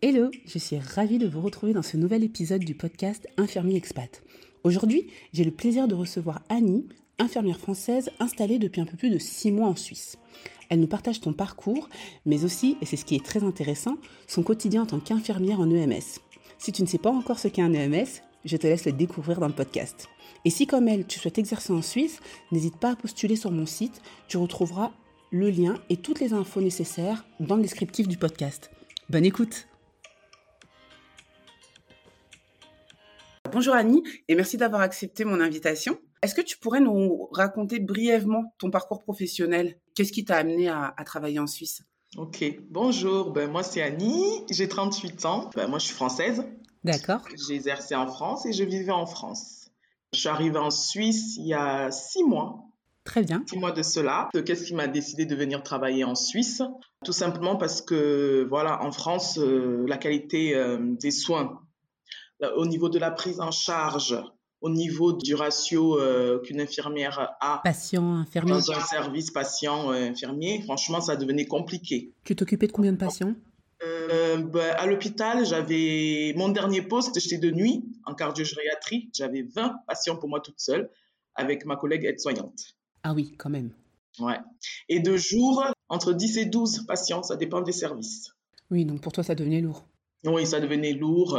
Hello, je suis ravie de vous retrouver dans ce nouvel épisode du podcast Infirmier Expat. Aujourd'hui, j'ai le plaisir de recevoir Annie, infirmière française installée depuis un peu plus de 6 mois en Suisse. Elle nous partage son parcours, mais aussi, et c'est ce qui est très intéressant, son quotidien en tant qu'infirmière en EMS. Si tu ne sais pas encore ce qu'est un EMS, je te laisse le découvrir dans le podcast. Et si comme elle, tu souhaites exercer en Suisse, n'hésite pas à postuler sur mon site, tu retrouveras le lien et toutes les infos nécessaires dans le descriptif du podcast. Bonne écoute Bonjour Annie et merci d'avoir accepté mon invitation. Est-ce que tu pourrais nous raconter brièvement ton parcours professionnel? Qu'est-ce qui t'a amené à, travailler en Suisse? Ok, bonjour, ben, moi c'est Annie, j'ai 38 ans, ben, moi je suis française. D'accord. J'ai exercé en France et je vivais en France. Je suis arrivée en Suisse il y a six mois. Très bien. Six mois de cela. Qu'est-ce qui m'a décidé de venir travailler en Suisse? Tout simplement parce que, voilà, en France, euh, la qualité euh, des soins au niveau de la prise en charge, au niveau du ratio euh, qu'une infirmière a patient infirmier dans un service patient euh, infirmier, franchement, ça devenait compliqué. Tu t'occupais de combien de patients? Euh, ben, à l'hôpital, j'avais mon dernier poste, j'étais de nuit en cardiogériatrie. J'avais 20 patients pour moi toute seule avec ma collègue aide-soignante. Ah oui, quand même. Ouais. Et de jour, entre 10 et 12 patients, ça dépend des services. Oui, donc pour toi, ça devenait lourd. Oui, ça devenait lourd.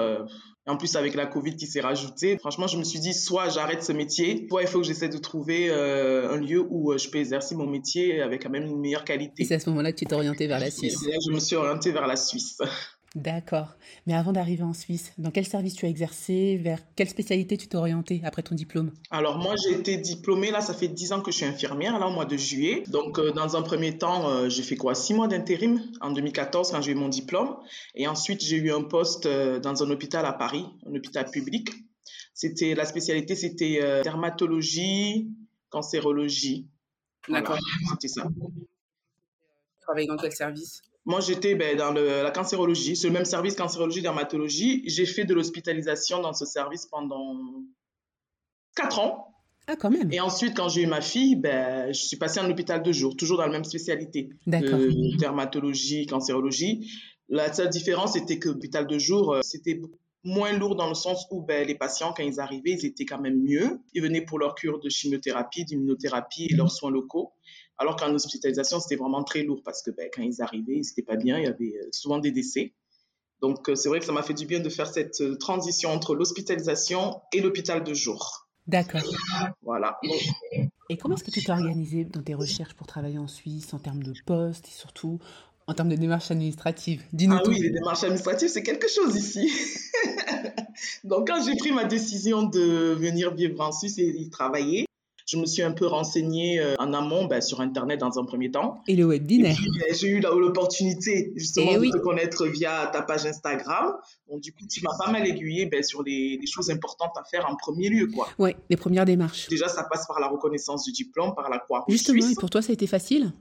En plus, avec la Covid qui s'est rajoutée, franchement, je me suis dit, soit j'arrête ce métier, soit il faut que j'essaie de trouver euh, un lieu où euh, je peux exercer mon métier avec quand même une meilleure qualité. Et c'est à ce moment-là que tu t'es orienté vers la Suisse. Et là, je me suis orientée vers la Suisse. D'accord. Mais avant d'arriver en Suisse, dans quel service tu as exercé Vers quelle spécialité tu t'es orienté après ton diplôme? Alors moi, j'ai été diplômée, là, ça fait 10 ans que je suis infirmière, là, au mois de juillet. Donc, euh, dans un premier temps, euh, j'ai fait quoi? 6 mois d'intérim en 2014 quand j'ai eu mon diplôme. Et ensuite, j'ai eu un poste euh, dans un hôpital à Paris, un hôpital public. C'était La spécialité, c'était dermatologie, cancérologie. D'accord. c'était ça. Tu travailles dans quel service? Moi, j'étais ben, dans la cancérologie, c'est le même service cancérologie, dermatologie. J'ai fait de l'hospitalisation dans ce service pendant 4 ans. Ah, quand même. Et ensuite, quand j'ai eu ma fille, ben, je suis passée en hôpital de jour, toujours dans la même spécialité. D'accord. dermatologie, cancérologie. La seule différence, c'était que l'hôpital de jour, euh, c'était moins lourd dans le sens où ben, les patients, quand ils arrivaient, ils étaient quand même mieux. Ils venaient pour leur cure de chimiothérapie, d'immunothérapie et leurs soins locaux. Alors qu'en hospitalisation, c'était vraiment très lourd parce que ben, quand ils arrivaient, ils n'étaient pas bien, il y avait euh, souvent des décès. Donc, euh, c'est vrai que ça m'a fait du bien de faire cette euh, transition entre l'hospitalisation et l'hôpital de jour. D'accord. Voilà. Et comment est-ce que tu t'es organisé dans tes recherches pour travailler en Suisse en termes de poste et surtout en termes de démarches administratives? Dis-nous Ah oui, les démarches administratives, c'est quelque chose ici. Donc, quand j'ai pris ma décision de venir vivre en Suisse et y travailler, je me suis un peu renseignée euh, en amont ben, sur Internet dans un premier temps. Et le webinaire. Ben, j'ai eu l'opportunité justement eh de te connaître via ta page Instagram. Donc du coup, tu m'as pas mal aiguillé ben, sur les, choses importantes à faire en premier lieu. quoi. Ouais, les premières démarches. Déjà, ça passe par la reconnaissance du diplôme, par la croix Justement, et pour toi, ça a été facile?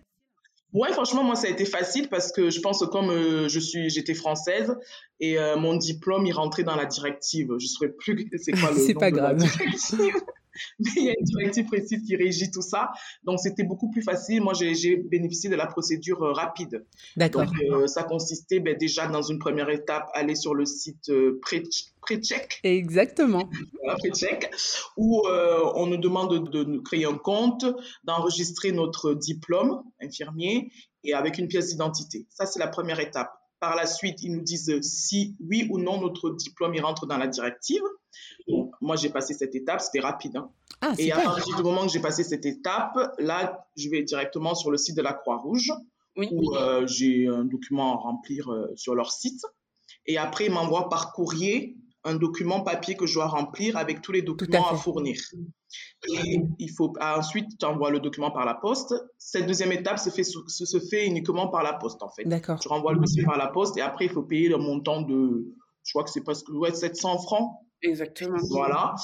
Ouais, franchement, moi, ça a été facile parce que je pense que comme euh, je suis, j'étais française et euh, mon diplôme, il rentrait dans la directive. Je ne saurais plus c'est quoi le C'est pas grave. mais il y a une directive précise qui régit tout ça. Donc, c'était beaucoup plus facile. Moi, j'ai bénéficié de la procédure euh, rapide. D'accord. Donc, euh, ça consistait ben, déjà dans une première étape, aller sur le site euh, Précheck. Exactement. Précheck, où on nous demande de, de créer un compte, d'enregistrer notre diplôme infirmier et avec une pièce d'identité. Ça, c'est la première étape. Par la suite, ils nous disent si oui ou non notre diplôme y rentre dans la directive. Moi, j'ai passé cette étape, c'était rapide. Hein. Ah, et à partir du moment que j'ai passé cette étape, là, je vais directement sur le site de la Croix-Rouge, où euh, j'ai un document à remplir euh, sur leur site. Et après, ils m'envoient par courrier un document papier que je dois remplir avec tous les documents à, fournir. Et il faut ensuite tu envoies le document par la poste. Cette deuxième étape se fait, se, fait uniquement par la poste en fait. D'accord. Tu renvoies le dossier par la poste et après il faut payer le montant de, je crois que c'est presque ouais, 700 francs. Exactement. Voilà.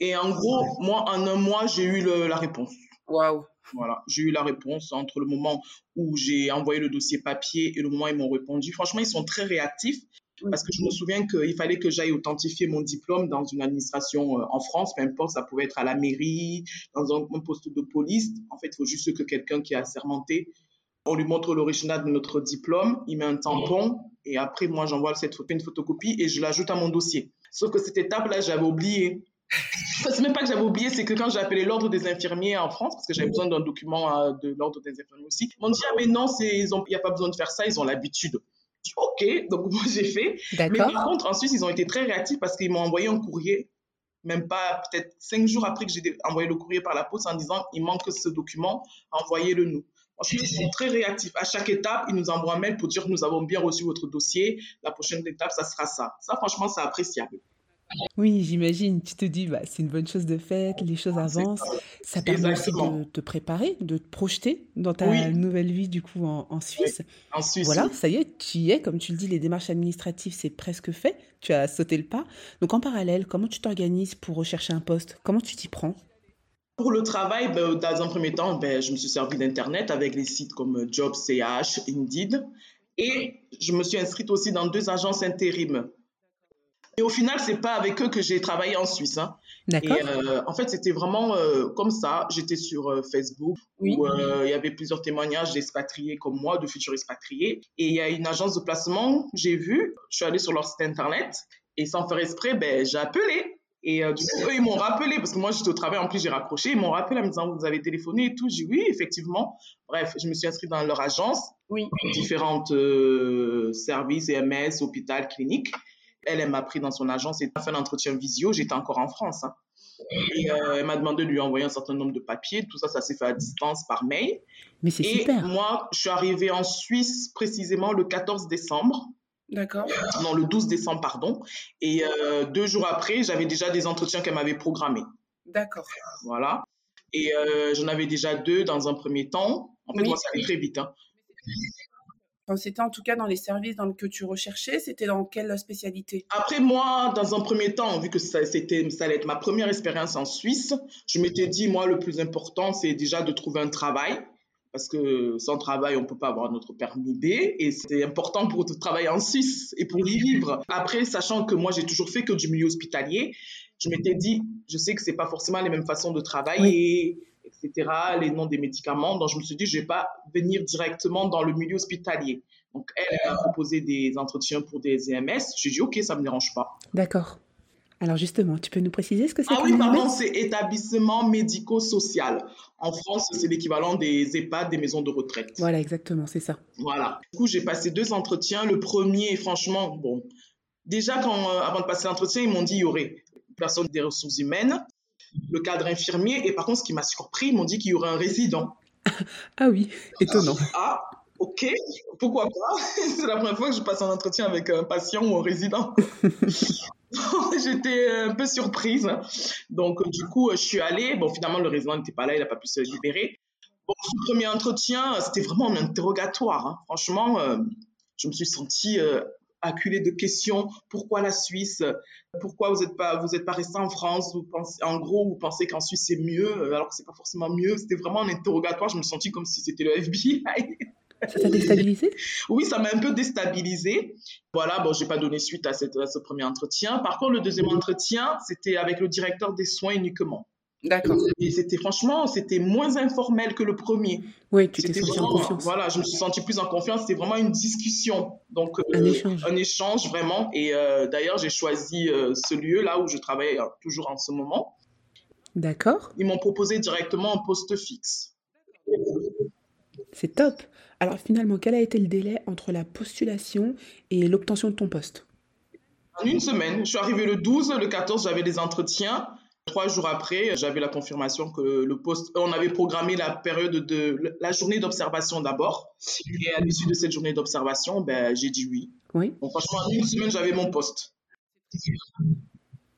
Et en gros, moi en un mois j'ai eu la réponse. Waouh. Voilà, j'ai eu la réponse entre le moment où j'ai envoyé le dossier papier et le moment où ils m'ont répondu. Franchement, ils sont très réactifs. Parce que je me souviens qu'il fallait que j'aille authentifier mon diplôme dans une administration euh, en France, peu importe, ça pouvait être à la mairie, dans un, poste de police. En fait, il faut juste que quelqu'un qui a assermenté On lui montre l'original de notre diplôme, il met un tampon et après, moi, j'envoie cette une photocopie et je l'ajoute à mon dossier. Sauf que cette étape-là, j'avais oublié. C'est même pas que j'avais oublié, c'est que quand j'ai appelé l'ordre des infirmiers en France, parce que j'avais besoin d'un document euh, de l'ordre des infirmiers aussi, ils m'ont dit ah mais non, il n'y a pas besoin de faire ça, ils ont l'habitude. Ok, donc moi j'ai fait. Mais par contre, en Suisse, ils ont été très réactifs parce qu'ils m'ont envoyé un courrier, même pas peut-être cinq jours après que j'ai envoyé le courrier par la poste en disant il manque ce document, envoyez-le nous. Ensuite, ils sont très réactifs. À chaque étape, ils nous envoient un mail pour dire nous avons bien reçu votre dossier. La prochaine étape, ça sera ça. Ça, franchement, c'est appréciable. Oui, j'imagine. Tu te dis, bah, c'est une bonne chose de fait, les choses avancent. Ça permet aussi de te préparer, de te projeter dans ta nouvelle vie, du coup, en, Suisse. En Suisse. Voilà, ça y est, tu y es. Comme tu le dis, les démarches administratives, c'est presque fait. Tu as sauté le pas. Donc, en parallèle, comment tu t'organises pour rechercher un poste? Comment tu t'y prends? Pour le travail, ben, dans un premier temps, ben, je me suis servi d'Internet avec les sites comme JobCH, Indeed. Et je me suis inscrite aussi dans deux agences intérim. Et au final, c'est pas avec eux que j'ai travaillé en Suisse. Hein. D'accord. Euh, en fait, c'était vraiment euh, comme ça. J'étais sur euh, Facebook où il y avait plusieurs témoignages d'expatriés comme moi, de futurs expatriés. Et il y a une agence de placement, j'ai vu. Je suis allée sur leur site internet et sans faire exprès, ben, j'ai appelé. Et du coup, eux, ils m'ont rappelé, parce que moi, j'étais au travail, en plus, j'ai raccroché. Ils m'ont rappelé en me disant, vous avez téléphoné et tout. J'ai dit, oui, effectivement. Bref, je me suis inscrite dans leur agence. Oui. Différentes services, EMS, hôpital, clinique. Elle, elle m'a pris dans son agence et a fait un entretien visio. J'étais encore en France. Hein. Et euh, elle m'a demandé de lui envoyer un certain nombre de papiers. Tout ça, ça s'est fait à distance par mail. Mais c'est super. Moi, je suis arrivée en Suisse précisément le 14 décembre. D'accord. Non, le 12 décembre, pardon. Et euh, deux jours après, j'avais déjà des entretiens qu'elle m'avait programmés. D'accord. Voilà. Et euh, j'en avais déjà deux dans un premier temps. En fait, moi, ça allait très vite. Hein. C'était en tout cas dans les services dans lesquels tu recherchais, c'était dans quelle spécialité? Après moi, dans un premier temps, vu que ça, c'était, ça allait être ma première expérience en Suisse, je m'étais dit, moi, le plus important, c'est déjà de trouver un travail. Parce que sans travail, on ne peut pas avoir notre permis B. Et c'est important pour travailler en Suisse et pour y vivre. Après, sachant que moi, j'ai toujours fait que du milieu hospitalier, je m'étais dit, je sais que c'est pas forcément les mêmes façons de travailler etc., les noms des médicaments. Donc, je me suis dit, je ne vais pas venir directement dans le milieu hospitalier. Donc, elle, a proposé des entretiens pour des EMS. J'ai dit, OK, ça ne me dérange pas. D'accord. Alors justement, tu peux nous préciser ce que c'est Ah oui, pardon, c'est établissement médico-social. En France, c'est l'équivalent des EHPAD, des maisons de retraite. Voilà, exactement, c'est ça. Voilà. Du coup, j'ai passé deux entretiens. Le premier, franchement, bon, déjà quand, euh, avant de passer l'entretien, ils m'ont dit il y aurait personne des ressources humaines, le cadre infirmier. Et par contre, ce qui m'a surpris, ils m'ont dit qu'il y aurait un résident. ah oui, étonnant. Ah, ok, pourquoi pas? C'est la première fois que je passe un entretien avec un patient ou un résident. J'étais un peu surprise. Donc, du coup, je suis allée. Bon, finalement, le résident n'était pas là, il n'a pas pu se libérer. Bon, ce premier entretien, c'était vraiment un interrogatoire. Hein. Franchement, euh, je me suis sentie euh, acculé de questions. Pourquoi la Suisse? Pourquoi vous n'êtes pas, vous pas resté en France? En gros, vous pensez qu'en Suisse c'est mieux, euh, alors que c'est pas forcément mieux? C'était vraiment un interrogatoire. Je me sentis comme si c'était le FBI. Ça t'a déstabilisé? Oui, ça m'a un peu déstabilisé. Voilà, bon, j'ai pas donné suite à, cette, à ce premier entretien. Par contre, le deuxième entretien, c'était avec le directeur des soins uniquement. D'accord. Et c'était franchement, c'était moins informel que le premier. Oui, tu t'es senti en confiance. Voilà, je me suis senti plus en confiance. C'était vraiment une discussion. Donc, euh, un échange. Un échange, vraiment. Et euh, d'ailleurs, j'ai choisi euh, ce lieu là où je travaille toujours en ce moment. D'accord. Ils m'ont proposé directement un poste fixe. C'est top. Alors finalement, quel a été le délai entre la postulation et l'obtention de ton poste? En une semaine. Je suis arrivée le 12, le 14, j'avais des entretiens. Trois jours après, j'avais la confirmation que le poste, on avait programmé la période de la journée d'observation d'abord. Et à l'issue de cette journée d'observation, ben, j'ai dit oui. Oui. franchement, en une semaine, j'avais mon poste.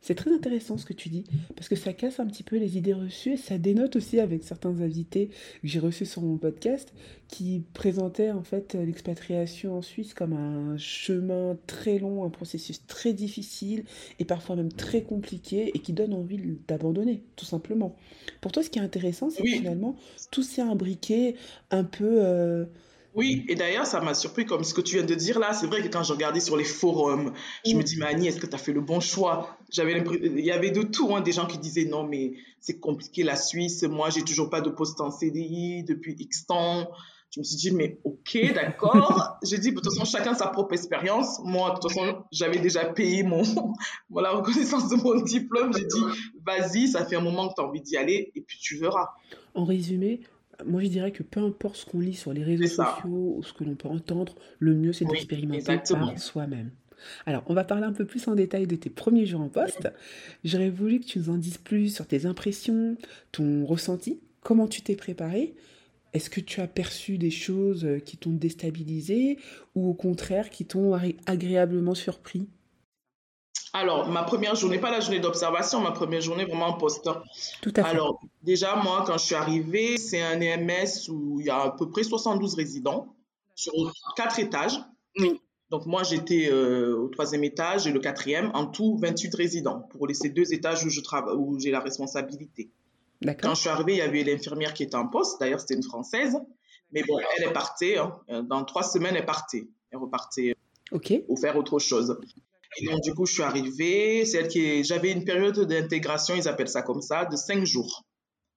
C'est très intéressant ce que tu dis, parce que ça casse un petit peu les idées reçues et ça dénote aussi avec certains invités que j'ai reçus sur mon podcast qui présentaient en fait l'expatriation en Suisse comme un chemin très long, un processus très difficile et parfois même très compliqué et qui donne envie d'abandonner, tout simplement. Pour toi, ce qui est intéressant, c'est que finalement tout s'est imbriqué un peu. Euh, oui, et d'ailleurs, ça m'a surpris comme ce que tu viens de dire là. C'est vrai que quand je regardais sur les forums, je me dis, mais Annie, est-ce que tu as fait le bon choix? J'avais Il y avait de tout, hein, des gens qui disaient, non, mais c'est compliqué la Suisse. Moi, j'ai toujours pas de poste en CDI depuis X temps. Je me suis dit, mais ok, d'accord. J'ai dit, de toute façon, chacun sa propre expérience. Moi, de toute façon, j'avais déjà payé mon, la reconnaissance de mon diplôme. J'ai dit, vas-y, ça fait un moment que tu as envie d'y aller et puis tu verras. En résumé, moi, je dirais que peu importe ce qu'on lit sur les réseaux sociaux ou ce que l'on peut entendre, le mieux, c'est d'expérimenter par soi-même. Alors, on va parler un peu plus en détail de tes premiers jours en poste. J'aurais voulu que tu nous en dises plus sur tes impressions, ton ressenti, comment tu t'es préparé? Est-ce que tu as perçu des choses euh, qui t'ont déstabilisé ou au contraire qui t'ont agréablement surpris? Alors, ma première journée, pas la journée d'observation, ma première journée vraiment en poste. Tout à fait. Alors, déjà, moi, quand je suis arrivée, c'est un EMS où il y a à peu près 72 résidents sur quatre étages. Oui. Donc, moi, j'étais euh, au troisième étage et le quatrième, en tout 28 résidents pour ces deux étages où je travaille, où j'ai la responsabilité. Quand je suis arrivée, il y avait l'infirmière qui était en poste. D'ailleurs, c'était une Française. Mais bon, elle est partie. Hein. Dans trois semaines, elle partait. Elle repartait pour faire autre chose. Et donc, du coup, je suis arrivée. Qui J'avais une période d'intégration, ils appellent ça comme ça, de cinq jours.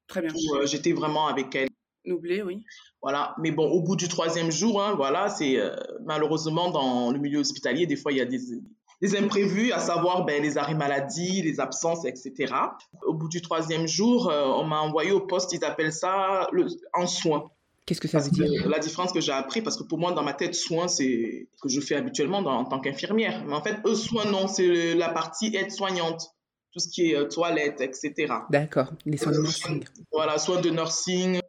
Très bien. Euh, j'étais vraiment avec elle. Noublé, oui. Voilà. Mais bon, au bout du troisième jour, hein, voilà, c'est euh, malheureusement dans le milieu hospitalier, des fois, il y a des, des imprévus, à savoir ben, les arrêts maladie, les absences, etc. Au bout du troisième jour, euh, on m'a envoyé au poste, ils appellent ça le, en soins. Qu'est-ce que ça veut dire? La différence que j'ai appris, parce que pour moi, dans ma tête, soins, c'est ce que je fais habituellement en tant qu'infirmière. Mais en fait, eux, soins, non, c'est la partie aide-soignante. Tout ce qui est euh, toilette, etc. D'accord, les soins de nursing. Voilà, soins de nursing.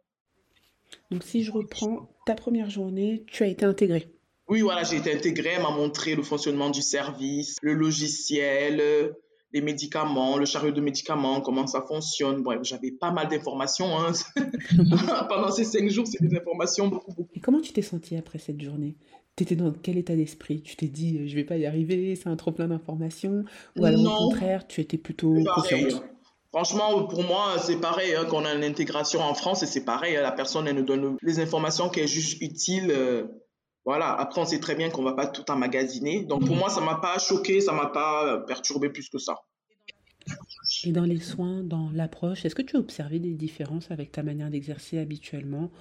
Donc, si je reprends ta première journée, tu as été intégrée oui, voilà, j'ai été intégrée, elle m'a montré le fonctionnement du service, le logiciel, les médicaments, le chariot de médicaments, comment ça fonctionne. Bref, j'avais pas mal d'informations. Hein. Pendant ces cinq jours, c'est des informations beaucoup, beaucoup. Et comment tu t'es sentie après cette journée? Tu étais dans quel état d'esprit? Tu t'es dit, je vais pas y arriver, c'est un trop plein d'informations? Ou alors au contraire, tu étais plutôt confiante Franchement, pour moi, c'est pareil hein, qu'on a une intégration en France et c'est pareil. Hein, la personne, elle nous donne les informations qu'elle juge utiles. Euh, voilà, après on sait très bien qu'on va pas tout emmagasiner. Donc pour mm. moi, ça m'a pas choqué, ça m'a pas perturbé plus que ça. Et dans les soins, dans l'approche, est-ce que tu as observé des différences avec ta manière d'exercer habituellement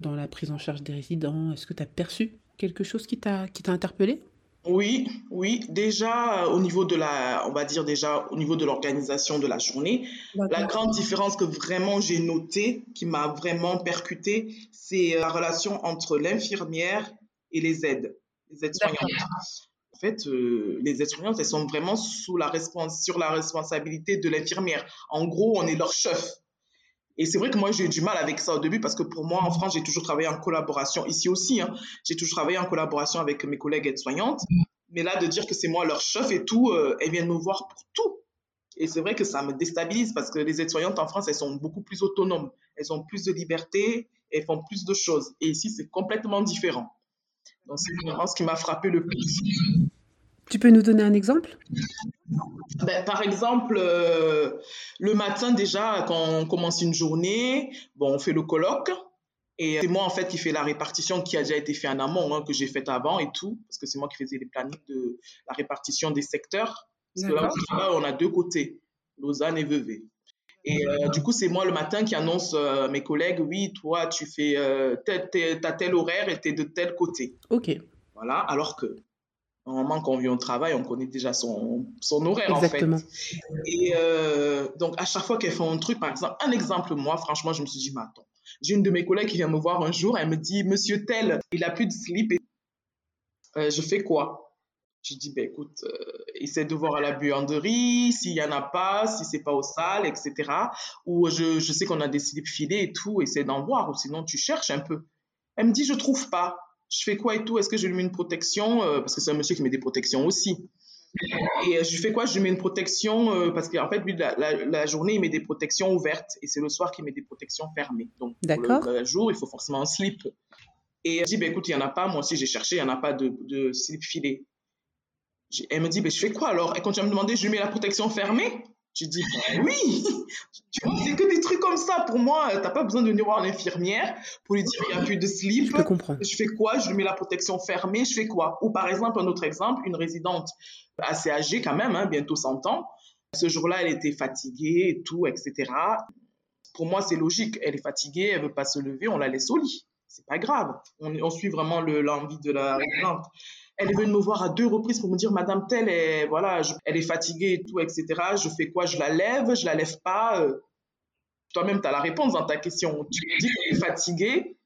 dans la prise en charge des résidents? Est-ce que tu as perçu quelque chose qui t'a qui t'a interpellé? Oui, oui. Déjà, au niveau de la, on va dire déjà au niveau de l'organisation de la journée, la grande différence que vraiment j'ai notée, qui m'a vraiment percuté, c'est la relation entre l'infirmière et les aides, les aides soignantes. En fait, euh, les aides soignantes, elles sont vraiment sous la sur la responsabilité de l'infirmière. En gros, on est leur chef. Et c'est vrai que moi, j'ai eu du mal avec ça au début parce que pour moi, en France, j'ai toujours travaillé en collaboration, ici aussi, hein, j'ai toujours travaillé en collaboration avec mes collègues aides-soignantes. Mais là, de dire que c'est moi leur chef et tout, euh, elles viennent me voir pour tout. Et c'est vrai que ça me déstabilise parce que les aides-soignantes en France, elles sont beaucoup plus autonomes. Elles ont plus de liberté, elles font plus de choses. Et ici, c'est complètement différent. Donc, c'est vraiment ce qui m'a frappé le plus. Tu peux nous donner un exemple? Ben, Par exemple, euh, le matin déjà, quand on commence une journée, bon, on fait le colloque. Et c'est moi, en fait, qui fais la répartition qui a déjà été fait en amont, hein, que j'ai fait avant et tout, parce que c'est moi qui faisais les plannings de la répartition des secteurs. Parce que là, on a deux côtés, Lausanne et Vevey. Et euh, du coup, c'est moi le matin qui annonce euh, à mes collègues, oui, toi, tu fais euh, tel, tel, tel horaire et tu es de tel côté. OK. Voilà, alors que normalement, quand on vient au travail, on connaît déjà son, son horaire, Exactement. en fait. Et donc, à chaque fois qu'elle fait un truc, par exemple, un exemple, moi, franchement, je me suis dit, mais attends, j'ai une de mes collègues qui vient me voir un jour, elle me dit, monsieur tel, il a plus de slip. Et... je fais quoi? Je dis, ben écoute, euh, essaie de voir à la buanderie, s'il n'y en a pas, si c'est pas au sale, etc. Ou je, je sais qu'on a des slips filés et tout, essaie d'en voir, ou sinon tu cherches un peu. Elle me dit, je trouve pas. Je fais quoi et tout? Est-ce que je lui mets une protection? Euh, Parce que c'est un monsieur qui met des protections aussi. Et euh, je fais quoi? Je lui mets une protection parce qu'en fait, lui, la, la, journée, il met des protections ouvertes et c'est le soir qu'il met des protections fermées. Donc, le, le, jour, il faut forcément un slip. Et je dis, ben, écoute, il n'y en a pas. Moi aussi, j'ai cherché, il n'y en a pas de, de slip filé. Elle me dit, ben, je fais quoi alors? Elle continue à me demander, je mets la protection fermée Je dis, ben oui C'est que des trucs comme ça. Pour moi, tu n'as pas besoin de venir voir l'infirmière pour lui dire, il n'y a plus de slip. Je comprends. Je fais quoi? Je lui mets la protection fermée, je fais quoi? Ou par exemple, un autre exemple, une résidente assez âgée quand même, hein, bientôt 100 ans. Ce jour-là, elle était fatiguée et tout, etc. Pour moi, c'est logique. Elle est fatiguée, elle veut pas se lever, on la laisse au lit. c'est pas grave. On, on suit vraiment l'envie de la résidente. Elle est venue me voir à deux reprises pour me dire, Madame telle, est, voilà, elle est fatiguée et tout, etc. Je fais quoi? Je la lève? Je la lève pas? Euh, Toi-même, tu as la réponse dans ta question. Tu me dis qu'elle est fatiguée.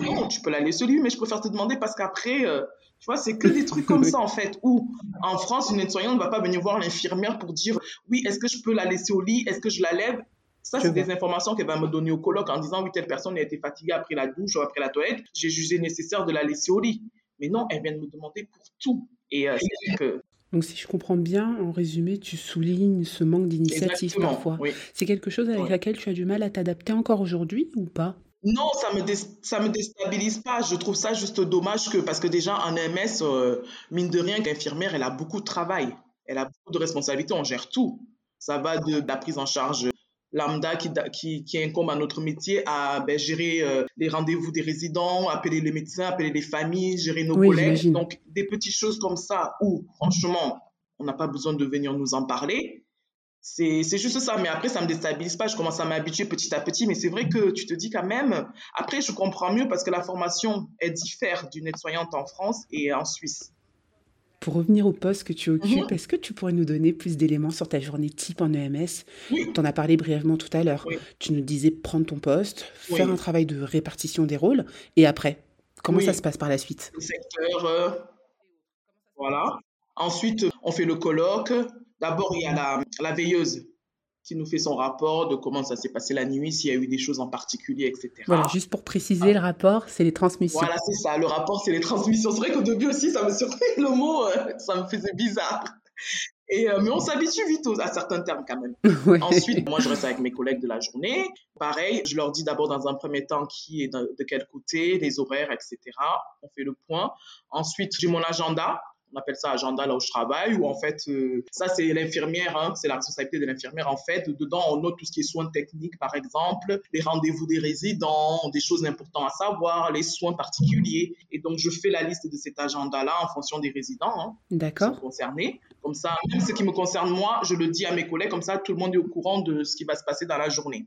Non, tu peux la laisser au lit, mais je préfère te demander parce qu'après, euh, tu vois, c'est que des trucs comme ça, en fait, où en France, une aide-soignante ne va pas venir voir l'infirmière pour dire, oui, est-ce que je peux la laisser au lit? Est-ce que je la lève? Ça, c'est des informations qu'elle va me donner au colloque en disant, oui, telle personne a été fatiguée après la douche ou après la toilette, j'ai jugé nécessaire de la laisser au lit. Mais non, elle vient de me demander pour tout. Et euh, c'est que donc, si je comprends bien, en résumé, tu soulignes ce manque d'initiative parfois. C'est quelque chose avec laquelle tu as du mal à t'adapter encore aujourd'hui ou pas? Non, ça me ça me déstabilise pas. Je trouve ça juste dommage que parce que déjà en MS, euh, mine de rien, l'infirmière, elle a beaucoup de travail, elle a beaucoup de responsabilités, on gère tout. Ça va de la prise en charge lambda qui, qui, qui incombe à notre métier à ben, gérer euh, les rendez-vous des résidents, appeler les médecins, appeler les familles, gérer nos collègues. Donc, des petites choses comme ça où, franchement, on n'a pas besoin de venir nous en parler. C'est juste ça, mais après, ça me déstabilise pas. Je commence à m'habituer petit à petit, mais c'est vrai que tu te dis quand même. Après, je comprends mieux parce que la formation, elle diffère d'une aide-soignante en France et en Suisse. Pour revenir au poste que tu occupes, mhm. est-ce que tu pourrais nous donner plus d'éléments sur ta journée type en EMS Tu en as parlé brièvement tout à l'heure. Tu nous disais prendre ton poste, faire un travail de répartition des rôles, et après, comment ça se passe par la suite? Le secteur, euh, voilà. Ensuite, on fait le colloque. D'abord, il y a la, la veilleuse qui nous fait son rapport de comment ça s'est passé la nuit, s'il y a eu des choses en particulier, etc. Voilà, juste pour préciser, le rapport, c'est les transmissions. Voilà, c'est ça, le rapport, c'est les transmissions. C'est vrai qu'au début aussi, ça me surpris le mot, euh, ça me faisait bizarre. Et, euh, mais on s'habitue vite à certains termes quand même. Ensuite, moi, je reste avec mes collègues de la journée. Pareil, je leur dis d'abord dans un premier temps qui est de, de quel côté, les horaires, etc. On fait le point. Ensuite, j'ai mon agenda on appelle ça agenda là où je travaille, où en fait, euh, ça c'est l'infirmière, hein, c'est la responsabilité de l'infirmière en fait. Dedans, on note tout ce qui est soins techniques par exemple, les rendez-vous des résidents, des choses importantes à savoir, les soins particuliers. Et donc, je fais la liste de cet agenda-là en fonction des résidents hein, D'accord. concernés. Comme ça, même ce qui me concerne moi, je le dis à mes collègues, comme ça, tout le monde est au courant de ce qui va se passer dans la journée.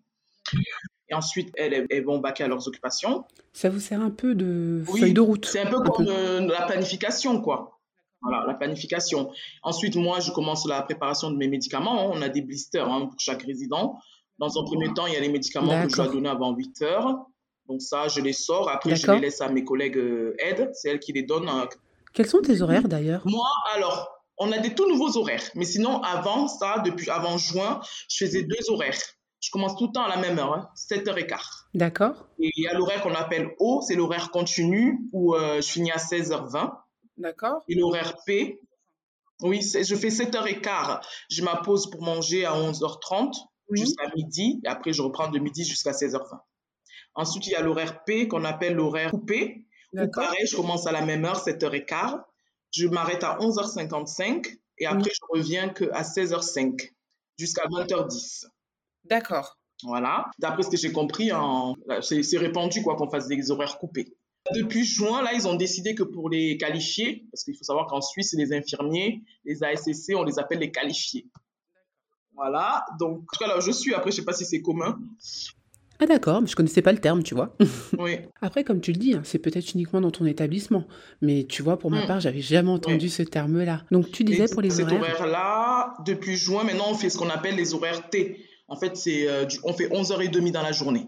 Et ensuite, elles, elles vont baquer à leurs occupations. Ça vous sert un peu de feuille de route. C'est un peu comme euh, la planification, quoi. Voilà, la planification. Ensuite, moi, je commence la préparation de mes médicaments. On a des blisters hein, pour chaque résident. Dans un premier temps, il y a les médicaments que je dois donner avant 8 heures. Donc ça, je les sors. Après, je les laisse à mes collègues euh, aides. C'est elles qui les donnent. Euh, Quels sont tes horaires d'ailleurs? Moi, alors, on a des tout nouveaux horaires. Mais sinon, avant ça, depuis avant juin, je faisais deux horaires. Je commence tout le temps à la même heure, 7h15. Hein, D'accord. Et il y a l'horaire qu'on appelle haut, c'est l'horaire continu, où euh, je finis à 16h20. D'accord. Et l'horaire P, oui, je fais 7h15. Je m'appose pour manger à 11h30 jusqu'à midi. Et après, je reprends de midi jusqu'à 16h20. Ensuite, il y a l'horaire P qu'on appelle l'horaire coupé. pareil, je commence à la même heure, 7h15. Je m'arrête à 11h55 et après, je reviens qu'à 16h05 jusqu'à 20h10. D'accord. Voilà. D'après ce que j'ai compris, c'est répandu quoi qu'on fasse des horaires coupés. Depuis juin, là, ils ont décidé que pour les qualifier, parce qu'il faut savoir qu'en Suisse, les infirmiers, les ASCC, on les appelle les qualifiés. Voilà, donc, en tout cas, là, je suis. Après, je sais pas si c'est commun. Ah d'accord, mais je connaissais pas le terme, tu vois. Oui. Après, comme tu le dis, hein, c'est peut-être uniquement dans ton établissement. Mais tu vois, pour ma mm. part, j'avais jamais entendu ce terme-là. Donc tu disais pour les horaires. Cet horaire-là, depuis juin, maintenant, on fait ce qu'on appelle les horaires T. En fait, c'est euh, on fait 11h30 dans la journée.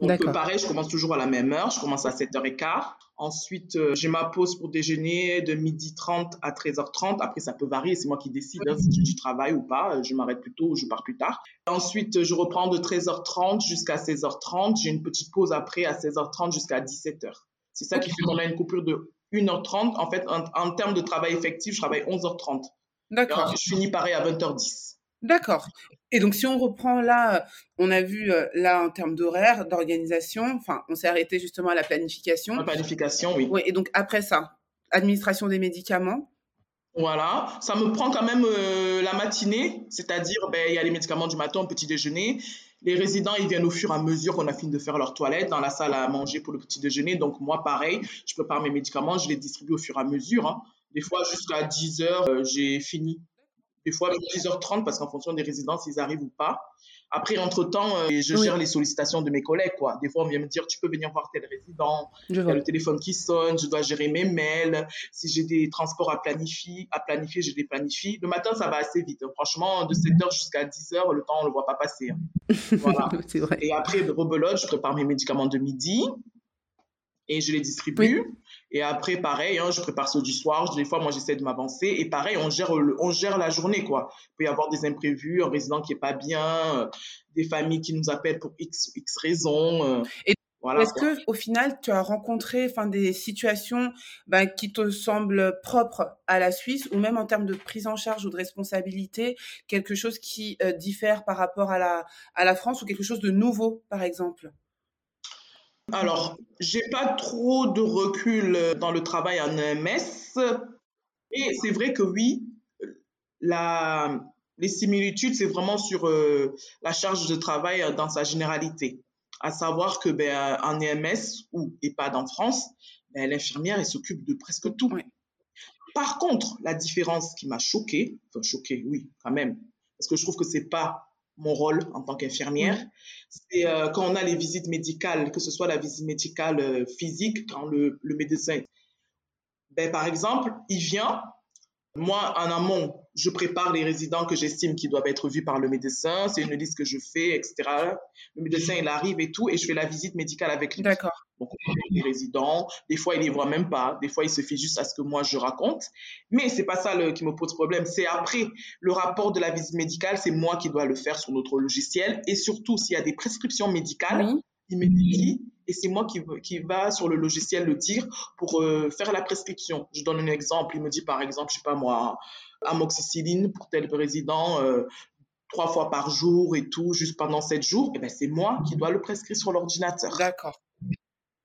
Donc, pareil, je commence toujours à la même heure. Je commence à 7h15. Ensuite, euh, j'ai ma pause pour déjeuner de 12h30 à 13h30. Après, ça peut varier. C'est moi qui décide hein, si j'ai du travail ou pas. Je m'arrête plus tôt ou je pars plus tard. Ensuite, je reprends de 13h30 jusqu'à 16h30. J'ai une petite pause après à 16h30 jusqu'à 17h. C'est ça qui fait qu'on a une coupure de 1h30. En fait, en, termes de travail effectif, je travaille 11h30. D'accord. Je finis pareil à 20h10. D'accord. Et donc, si on reprend là, on a vu là en termes d'horaire, d'organisation, enfin, on s'est arrêté justement à la planification. La planification, oui. Oui, et donc après ça, administration des médicaments. Voilà, ça me prend quand même euh, la matinée, c'est-à-dire, ben, il y a les médicaments du matin, petit déjeuner. Les résidents, ils viennent au fur et à mesure qu'on a fini de faire leur toilette dans la salle à manger pour le petit déjeuner. Donc, moi, pareil, je prépare mes médicaments, je les distribue au fur et à mesure. Hein. Des fois, jusqu'à 10 heures, euh, j'ai fini des fois 10h30 parce qu'en fonction des résidences, ils arrivent ou pas. Après, entre-temps, euh, je gère les sollicitations de mes collègues. Quoi. Des fois, on vient me dire, tu peux venir voir tel résident. Il y a le téléphone qui sonne, je dois gérer mes mails. Si j'ai des transports à planifier, à planifier, je les planifie. Le matin, ça va assez vite. Franchement, de 7h jusqu'à 10h, le temps, on ne le voit pas passer. Hein. Voilà. vrai. Et après, rebelote, je prépare mes médicaments de midi et je les distribue. Et après, pareil, hein, je prépare ceux du soir. Des fois, moi, j'essaie de m'avancer. Et pareil, on gère, on gère la journée, quoi. Il peut y avoir des imprévus, un résident qui est pas bien, euh, des familles qui nous appellent pour X, X raisons. Euh, et voilà, est-ce que, au final, tu as rencontré, enfin, des situations ben, qui te semblent propres à la Suisse, ou même en termes de prise en charge ou de responsabilité, quelque chose qui euh, diffère par rapport à la, à la France, ou quelque chose de nouveau, par exemple? Alors, j'ai pas trop de recul dans le travail en EMS. Et c'est vrai que oui, la, les similitudes, c'est vraiment sur euh, la charge de travail dans sa généralité. À savoir que ben, en EMS ou EHPAD en France, ben, l'infirmière, elle s'occupe de presque tout. Par contre, la différence qui m'a choquée, enfin choquée, oui, quand même, parce que je trouve que c'est pas mon rôle en tant qu'infirmière, c'est euh, quand on a les visites médicales, que ce soit la visite médicale euh, physique, quand le, le médecin, ben, par exemple, il vient, moi, en amont, je prépare les résidents que j'estime qui doivent être vus par le médecin. C'est une liste que je fais, etc. Le médecin, il arrive et tout, et je fais la visite médicale avec lui. D'accord. Donc, les résidents, des fois, il les voit même pas. Des fois, il se fait juste à ce que moi, je raconte. Mais c'est pas ça le, qui me pose problème. C'est après, le rapport de la visite médicale, c'est moi qui dois le faire sur notre logiciel. Et surtout, s'il y a des prescriptions médicales, il me dit, et c'est moi qui, qui va sur le logiciel le dire pour euh, faire la prescription. Je donne un exemple. Il me dit, par exemple, je sais pas moi, amoxicilline pour tel résident euh, trois fois par jour et tout, juste pendant sept jours, et eh ben c'est moi qui dois le prescrire sur l'ordinateur. D'accord.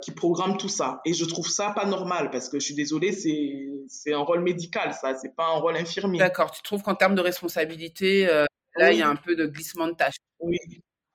Qui programme tout ça. Et je trouve ça pas normal parce que je suis désolée, c'est, c'est un rôle médical, ça, c'est pas un rôle infirmier. D'accord. Tu trouves qu'en termes de responsabilité, euh, là, il y a un peu de glissement de tâches. Oui.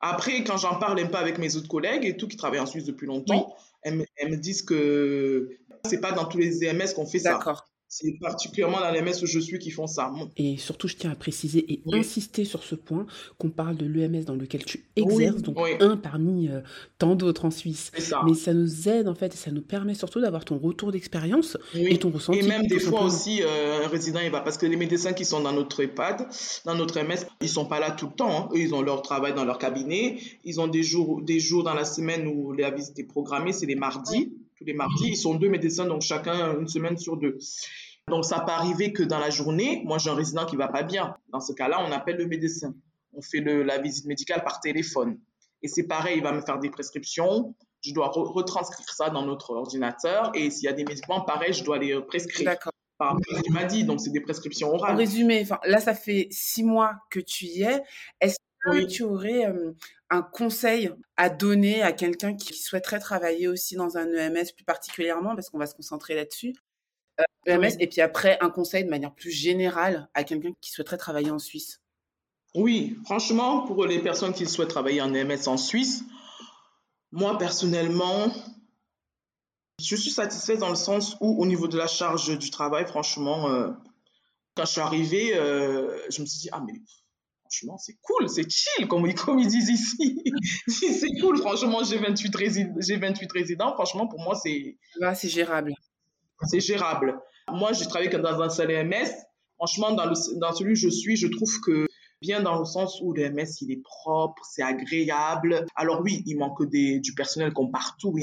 Après, quand j'en parle un peu avec mes autres collègues et tout, qui travaillent en Suisse depuis longtemps, elles, me disent que c'est pas dans tous les EMS qu'on fait ça. D'accord. C'est particulièrement dans les MES où je suis qui font ça. Et surtout, je tiens à préciser et insister sur ce point qu'on parle de l'EMS dans lequel tu exerces, donc un parmi euh, tant d'autres en Suisse. Ça. Mais ça nous aide en fait et ça nous permet surtout d'avoir ton retour d'expérience et ton ressenti. Et même des fois aussi, euh, un résident, il va, parce que les médecins qui sont dans notre EHPAD, dans notre MS, ils sont pas là tout le temps. Hein. Eux, ils ont leur travail dans leur cabinet. Ils ont des jours, des jours dans la semaine où la visite est programmée, c'est les mardis tous les mardis. Ils sont deux médecins, donc chacun une semaine sur deux. Donc, ça peut arriver que dans la journée, moi, j'ai un résident qui va pas bien. Dans ce cas-là, on appelle le médecin. On fait la visite médicale par téléphone. Et c'est pareil, il va me faire des prescriptions. Je dois retranscrire ça dans notre ordinateur. Et s'il y a des médicaments, pareil, je dois les prescrire. D'accord. Par rapport à ce qu'il m'a dit. Donc, c'est des prescriptions orales. En résumé, là, ça fait six mois que tu y es. Est-ce que tu aurais euh, un conseil à donner à quelqu'un qui souhaiterait travailler aussi dans un EMS plus particulièrement, parce qu'on va se concentrer là-dessus. EMS, euh, et puis après, un conseil de manière plus générale à quelqu'un qui souhaiterait travailler en Suisse. Oui, franchement, pour les personnes qui souhaitent travailler en EMS en Suisse, moi personnellement, je suis satisfaite dans le sens où, au niveau de la charge du travail, franchement, euh, quand je suis arrivée, euh, je me suis dit, ah, mais franchement, c'est cool, c'est chill, comme, ils disent ici. c'est cool, franchement, j'ai 28, 28 résidents. Franchement, pour moi, c'est. c'est gérable. C'est gérable. Moi, j'ai travaillé dans un seul EMS. Franchement, dans, le, dans celui où je suis, je trouve que bien dans le sens où le MS, il est propre, c'est agréable. Alors oui, il manque des, du personnel comme partout.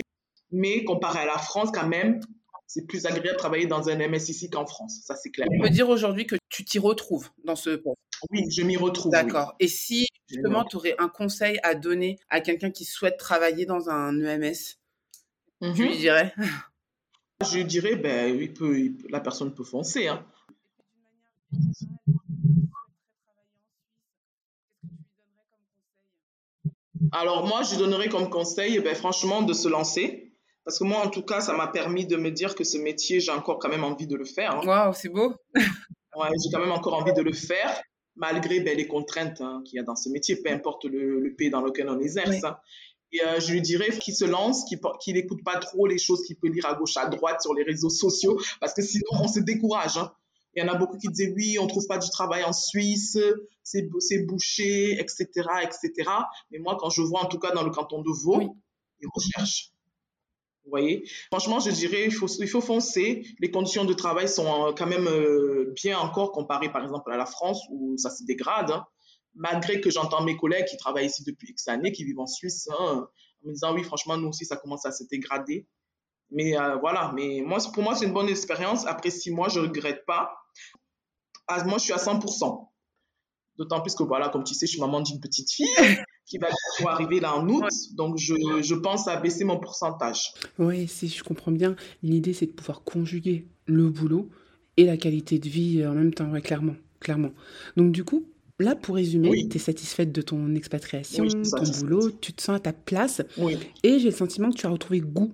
Mais comparé à la France, quand même, c'est plus agréable de travailler dans un MS ici qu'en France. Ça, c'est clair. On peut dire aujourd'hui que tu t'y retrouves dans ce poste. Oui, je m'y retrouve. D'accord. Et si justement tu aurais un conseil à donner à quelqu'un qui souhaite travailler dans un EMS, tu lui mhm. dirais? Je dirais, ben, il peut, la personne peut foncer. Hein. Alors moi, je donnerais comme conseil, ben, franchement, de se lancer. Parce que moi, en tout cas, ça m'a permis de me dire que ce métier, j'ai encore quand même envie de le faire. Hein. Waouh, c'est beau. ouais, j'ai quand même encore envie de le faire malgré ben, les contraintes hein, qu'il y a dans ce métier, peu importe le, pays dans lequel on exerce. Hein. Et euh, je lui dirais qu'il se lance, qu'il n'écoute pas trop les choses qu'il peut lire à gauche, à droite sur les réseaux sociaux, parce que sinon on se décourage. Il y en a beaucoup qui disaient oui, on trouve pas du travail en Suisse, c'est bouché, etc., etc. Mais moi, quand je vois, en tout cas dans le canton de Vaud, ils recherchent. Vous voyez? Franchement, je dirais, il faut, il faut foncer. Les conditions de travail sont euh, quand même euh, bien encore comparées, par exemple, à la France, où ça se dégrade. Hein. Malgré que j'entends mes collègues qui travaillent ici depuis X années, qui vivent en Suisse, hein, en me disant, oui, franchement, nous aussi, ça commence à se dégrader. Mais euh, voilà, mais moi, pour moi, c'est une bonne expérience. Après six mois, je ne regrette pas. Ah, moi, je suis à 100%. D'autant plus que, voilà, comme tu sais, je suis maman d'une petite fille qui va arriver là en août. Donc, je, je, pense à baisser mon pourcentage. Oui, si je comprends bien, l'idée, c'est de pouvoir conjuguer le boulot et la qualité de vie en même temps, clairement. clairement. Donc, du coup, là, pour résumer, tu es satisfaite de ton expatriation, ton boulot, tu te sens à ta place. Et j'ai le sentiment que tu as retrouvé goût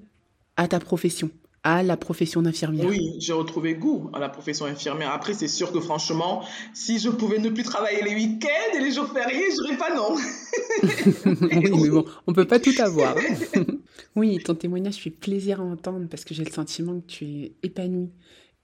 à ta profession à la profession d'infirmière Oui, j'ai retrouvé goût à la profession infirmière. Après, c'est sûr que franchement, si je pouvais ne plus travailler les week-ends et les jours fériés, je dirais pas non. oui, mais bon, on peut pas tout avoir. oui, ton témoignage fait plaisir à entendre parce que j'ai le sentiment que tu es épanouie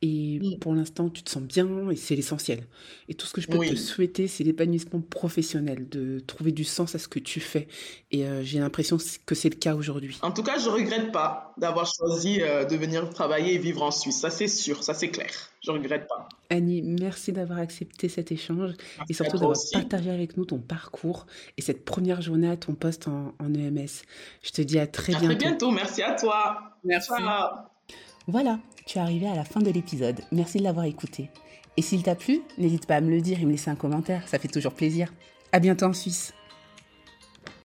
et pour l'instant, tu te sens bien et c'est l'essentiel. Et tout ce que je peux te souhaiter, c'est l'épanouissement professionnel, de trouver du sens à ce que tu fais. Et euh, j'ai l'impression que c'est le cas aujourd'hui. En tout cas, je regrette pas d'avoir choisi euh, de venir travailler et vivre en Suisse. Ça, c'est sûr, ça, c'est clair. Je regrette pas. Annie, merci d'avoir accepté cet échange et surtout d'avoir partagé avec nous ton parcours et cette première journée à ton poste en, EMS. Je te dis à très bientôt. À très bientôt. Merci à toi. Merci. Voilà, tu es arrivé à la fin de l'épisode. Merci de l'avoir écouté. Et s'il t'a plu, n'hésite pas à me le dire et me laisser un commentaire, ça fait toujours plaisir. À bientôt en Suisse.